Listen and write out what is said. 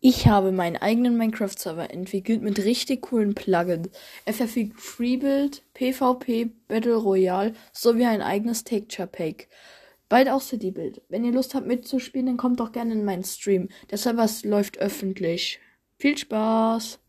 Ich habe meinen eigenen Minecraft-Server entwickelt mit richtig coolen Plugins. Er verfügt Freebuild, PvP, Battle Royale sowie ein eigenes Texture Pack. Bald auch City Build. Wenn ihr Lust habt mitzuspielen, dann kommt doch gerne in meinen Stream. Der Server läuft öffentlich. Viel Spaß!